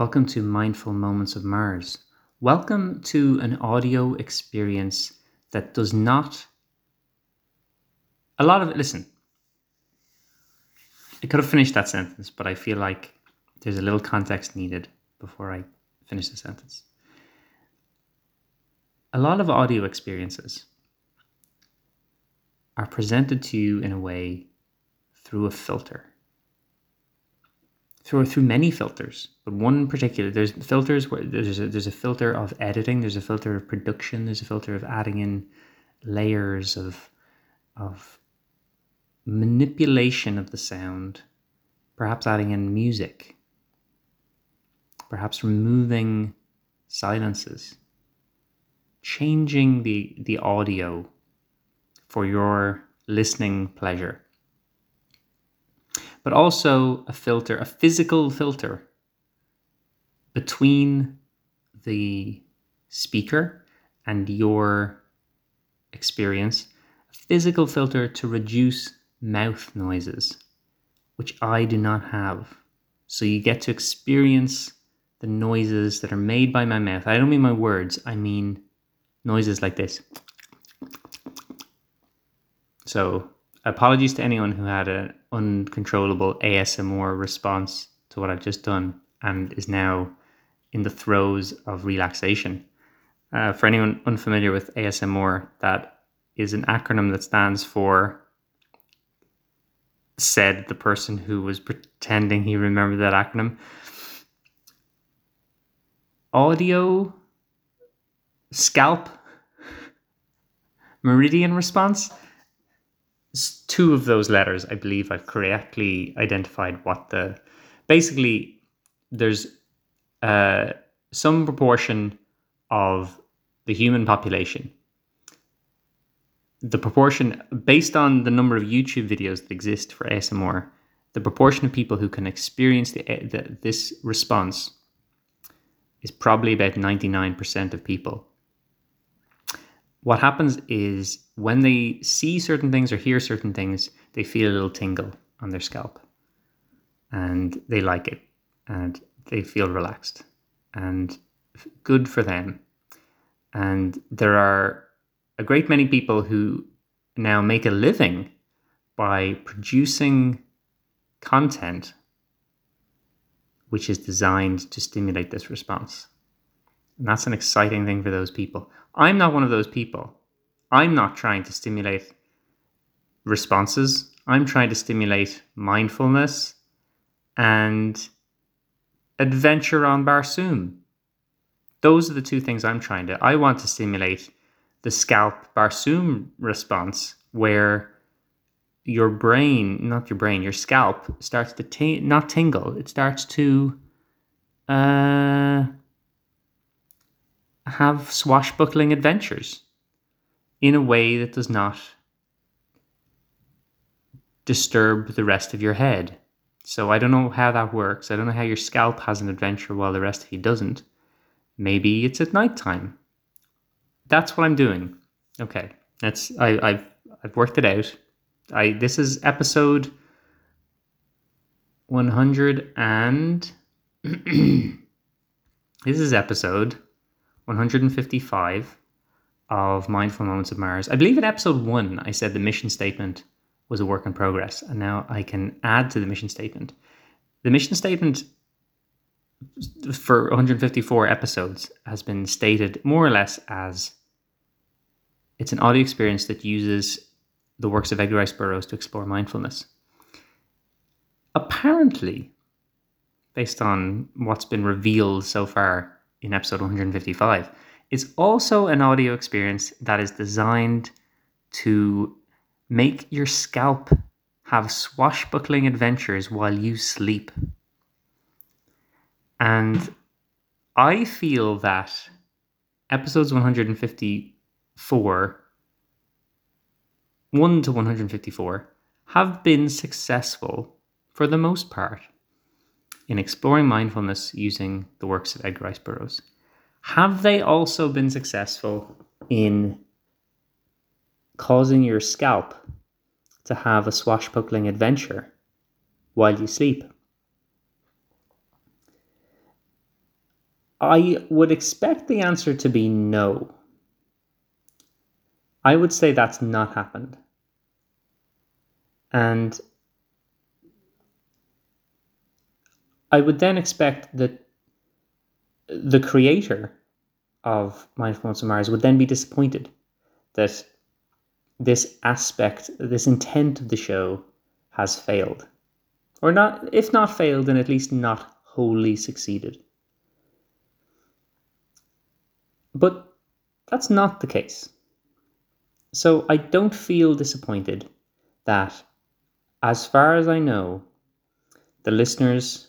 Welcome to Mindful Moments of Mars. Welcome to an audio experience that does not. A lot of it, listen, I could have finished that sentence, but I feel like there's a little context needed before I finish the sentence. A lot of audio experiences are presented to you in a way through a filter through through many filters, but one particular there's filters where there's a, there's a filter of editing, there's a filter of production, there's a filter of adding in layers of of manipulation of the sound, perhaps adding in music, perhaps removing silences, changing the the audio for your listening pleasure but also a filter, a physical filter between the speaker and your experience, a physical filter to reduce mouth noises, which I do not have. So you get to experience the noises that are made by my mouth. I don't mean my words, I mean noises like this. So apologies to anyone who had an uncontrollable ASMR response to what I've just done and is now in the throes of relaxation. Uh, for anyone unfamiliar with ASMR, that is an acronym that stands for said the person who was pretending he remembered that acronym. Audio scalp meridian response two of those letters, I believe I've correctly identified what the basically there's uh, some proportion of the human population. The proportion based on the number of YouTube videos that exist for ASMR, the proportion of people who can experience the, the this response is probably about 99% of people what happens is when they see certain things or hear certain things, they feel a little tingle on their scalp and they like it and they feel relaxed and good for them. And there are a great many people who now make a living by producing content which is designed to stimulate this response. And that's an exciting thing for those people. I'm not one of those people. I'm not trying to stimulate responses. I'm trying to stimulate mindfulness and adventure on Barsoom. Those are the two things I'm trying to. I want to stimulate the scalp Barsoom response where your brain, not your brain, your scalp starts to t- not tingle. It starts to uh, have swashbuckling adventures in a way that does not disturb the rest of your head. So I don't know how that works. I don't know how your scalp has an adventure while the rest of you doesn't. Maybe it's at nighttime. That's what I'm doing. Okay, that's I, I've I've worked it out. I this is episode one hundred and this is episode 155 of Mindful Moments of Mars. I believe in episode one, I said the mission statement was a work in progress, and now I can add to the mission statement. The mission statement for 154 episodes has been stated more or less as it's an audio experience that uses the works of Edgar Rice Burroughs to explore mindfulness. Apparently, based on what's been revealed so far in episode 155 is also an audio experience that is designed to make your scalp have swashbuckling adventures while you sleep. And I feel that episodes 154, 1 to 154, have been successful for the most part in exploring mindfulness using the works of Edgar Rice Burroughs. Have they also been successful in causing your scalp to have a swashbuckling adventure while you sleep? I would expect the answer to be no. I would say that's not happened. And I would then expect that the creator of mindfulness of Mars would then be disappointed that this aspect, this intent of the show has failed. Or not, if not failed, then at least not wholly succeeded. But that's not the case. So I don't feel disappointed that, as far as I know, the listeners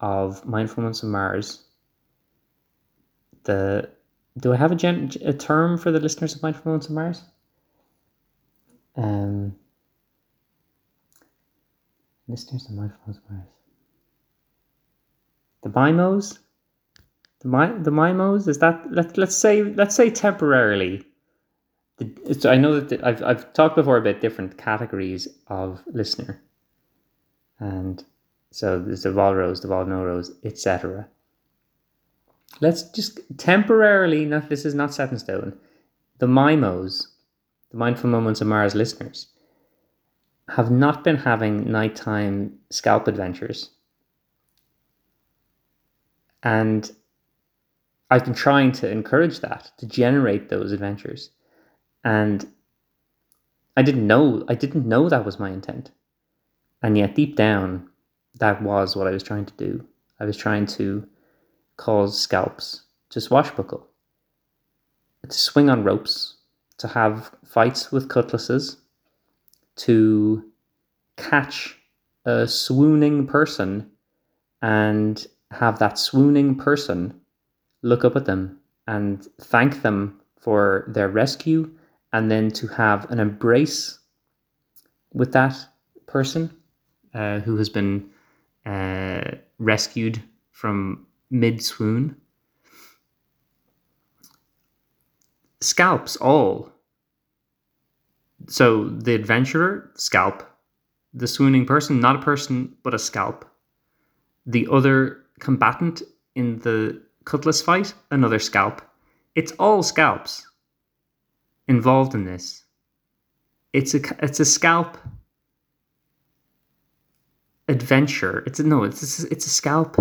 of Mindfulness of Mars, the do I have a, gen, a term for the listeners of Mindful Moments of Mars? Um, listeners of Mindful Moments of Mars. The MIMOs? The my the MIMOs is that let let's say let's say temporarily. The, I know that the, I've I've talked before about different categories of listener, and so there's the Volros, the Volnoros, etc. Let's just temporarily, not this is not set in stone. The MIMOs, the Mindful Moments of Mars listeners, have not been having nighttime scalp adventures. And I've been trying to encourage that, to generate those adventures. And I didn't know I didn't know that was my intent. And yet deep down that was what I was trying to do. I was trying to cause scalps. To swashbuckle, to swing on ropes, to have fights with cutlasses, to catch a swooning person and have that swooning person look up at them and thank them for their rescue and then to have an embrace with that person uh, who has been uh, rescued from mid swoon. Scalps all. So the adventurer, scalp. The swooning person, not a person, but a scalp. The other combatant in the cutlass fight, another scalp. It's all scalps involved in this. It's a it's a scalp adventure. It's a, no, it's a, it's a scalp.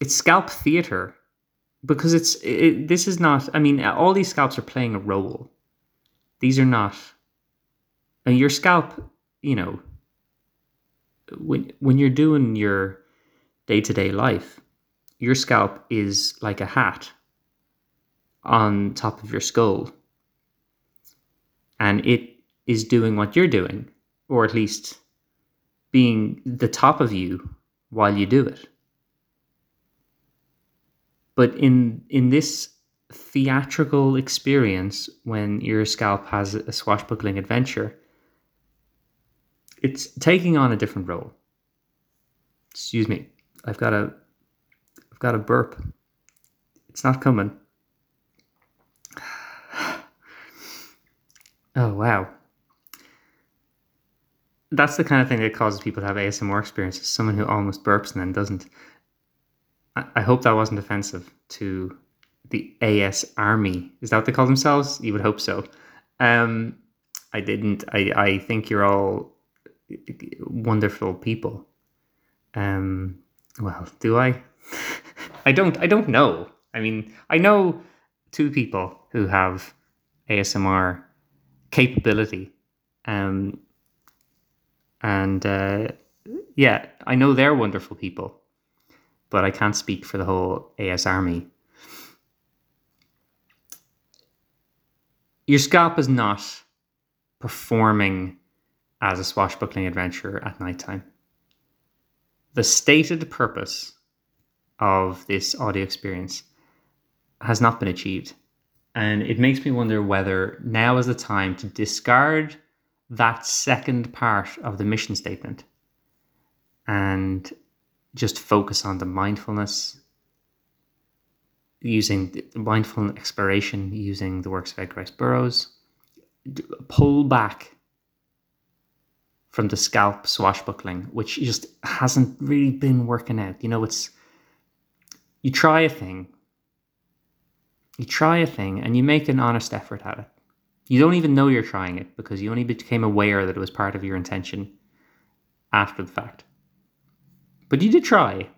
It's scalp theater because it's it, this is not. I mean, all these scalps are playing a role. These are not. And your scalp, you know, when when you're doing your day to day life, your scalp is like a hat on top of your skull, and it is doing what you're doing, or at least being the top of you while you do it. But in in this theatrical experience, when your scalp has a swashbuckling adventure, it's taking on a different role. Excuse me, I've got a I've got a burp. It's not coming. Oh wow that's the kind of thing that causes people to have ASMR experiences. Someone who almost burps and then doesn't. I, hope that wasn't offensive to the AS Army. Is that what they call themselves? You would hope so. Um, I didn't. I, I think you're all wonderful people. Um, well, do I? I don't. I don't know. I mean, I know two people who have ASMR capability. Um, and uh, yeah, I know they're wonderful people, but I can't speak for the whole AS Army. Your scalp is not performing as a swashbuckling adventurer at nighttime. The stated purpose of this audio experience has not been achieved. And it makes me wonder whether now is the time to discard that second part of the mission statement and just focus on the mindfulness using the mindful exploration using the works of Edgar Rice Burroughs pull back from the scalp swashbuckling which just hasn't really been working out you know it's you try a thing. You try a thing and you make an honest effort at it. You don't even know you're trying it because you only became aware that it was part of your intention after the fact. But you did try,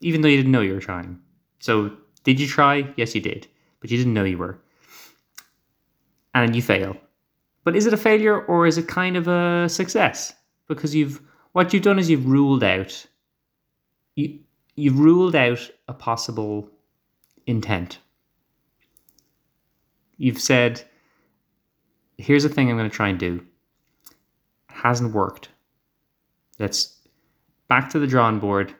even though you didn't know you were trying. So, did you try? Yes, you did, but you didn't know you were. And you fail. But is it a failure or is it kind of a success? Because you've what you've done is you've ruled out you you've ruled out a possible intent. You've said, here's a thing I'm going to try and do. It hasn't worked. Let's back to the drawing board.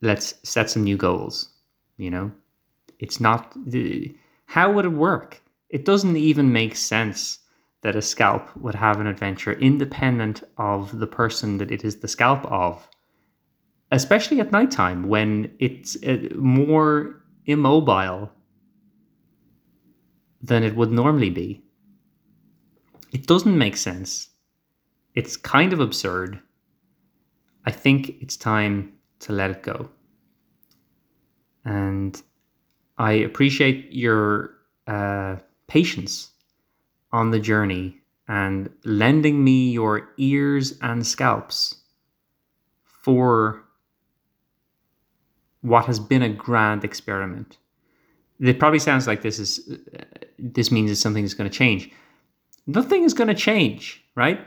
Let's set some new goals. You know, it's not. How would it work? It doesn't even make sense that a scalp would have an adventure independent of the person that it is the scalp of, especially at nighttime when it's uh, more immobile than it would normally be. It doesn't make sense. It's kind of absurd. I think it's time to let it go. And I appreciate your uh, patience on the journey and lending me your ears and scalps for what has been a grand experiment. It probably sounds like this is uh, this means that something is going to change. Nothing is going to change, right?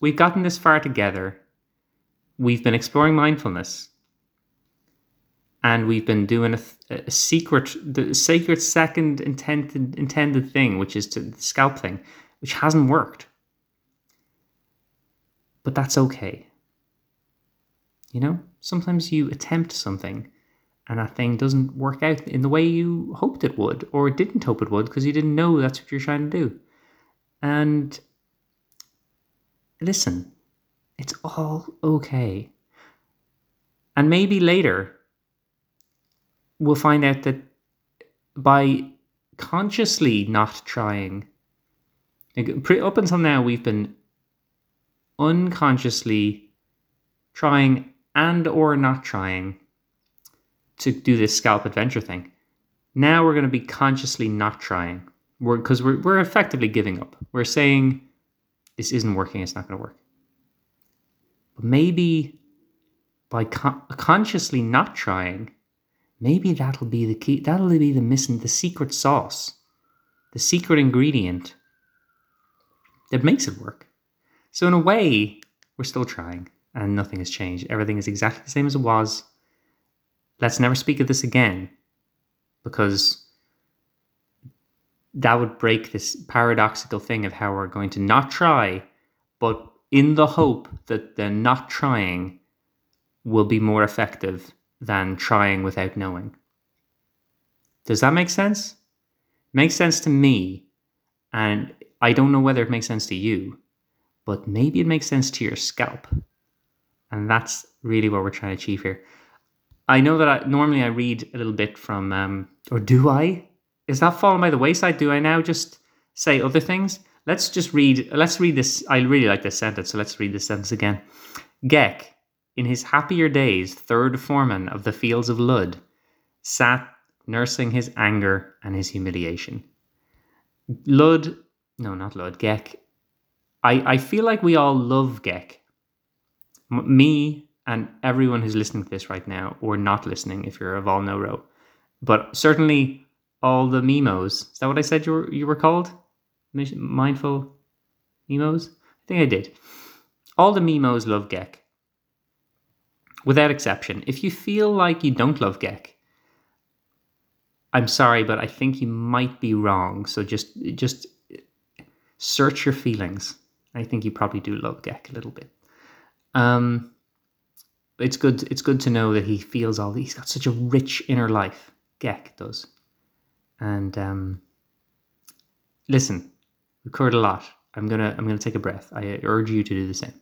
We've gotten this far together. We've been exploring mindfulness. And we've been doing a, a secret, the sacred second intended intended thing, which is to the scalp thing, which hasn't worked. But that's okay. You know, sometimes you attempt something and that thing doesn't work out in the way you hoped it would or didn't hope it would because you didn't know that's what you're trying to do. And listen, it's all okay. And maybe later we'll find out that by consciously not trying, up until now, we've been unconsciously trying and or not trying to do this scalp adventure thing. Now we're going to be consciously not trying. We're because we're we're effectively giving up. We're saying this isn't working, it's not going to work. But maybe by con- consciously not trying, maybe that'll be the key. That'll be the missing, the secret sauce, the secret ingredient that makes it work. So, in a way, we're still trying and nothing has changed. Everything is exactly the same as it was. Let's never speak of this again because that would break this paradoxical thing of how we're going to not try, but in the hope that the not trying will be more effective than trying without knowing. Does that make sense? Makes sense to me. And I don't know whether it makes sense to you, but maybe it makes sense to your scalp. And that's really what we're trying to achieve here. I know that I, normally I read a little bit from, um, or do I? Is that fallen by the wayside? Do I now just say other things? Let's just read. Let's read this. I really like this sentence, so let's read this sentence again. Gek, in his happier days, third foreman of the fields of Luud, sat nursing his anger and his humiliation. Luud, no, not Luud, Gek. I, I feel like we all love Gek. M- me and everyone who's listening to this right now, or not listening if you're a Vol No Row, but certainly all the Mimos. Is that what I said you were, you were called? Mindful Mimos? I think I did. All the Mimos love Gek without exception. If you feel like you don't love Gek, I'm sorry, but I think you might be wrong. So just just search your feelings. I think you probably do love Gek a little bit. Um, it's good. It's good to know that he feels all. He's got such a rich inner life. Gek does, and um, listen, we covered a lot. I'm gonna I'm gonna take a breath. I urge you to do the same.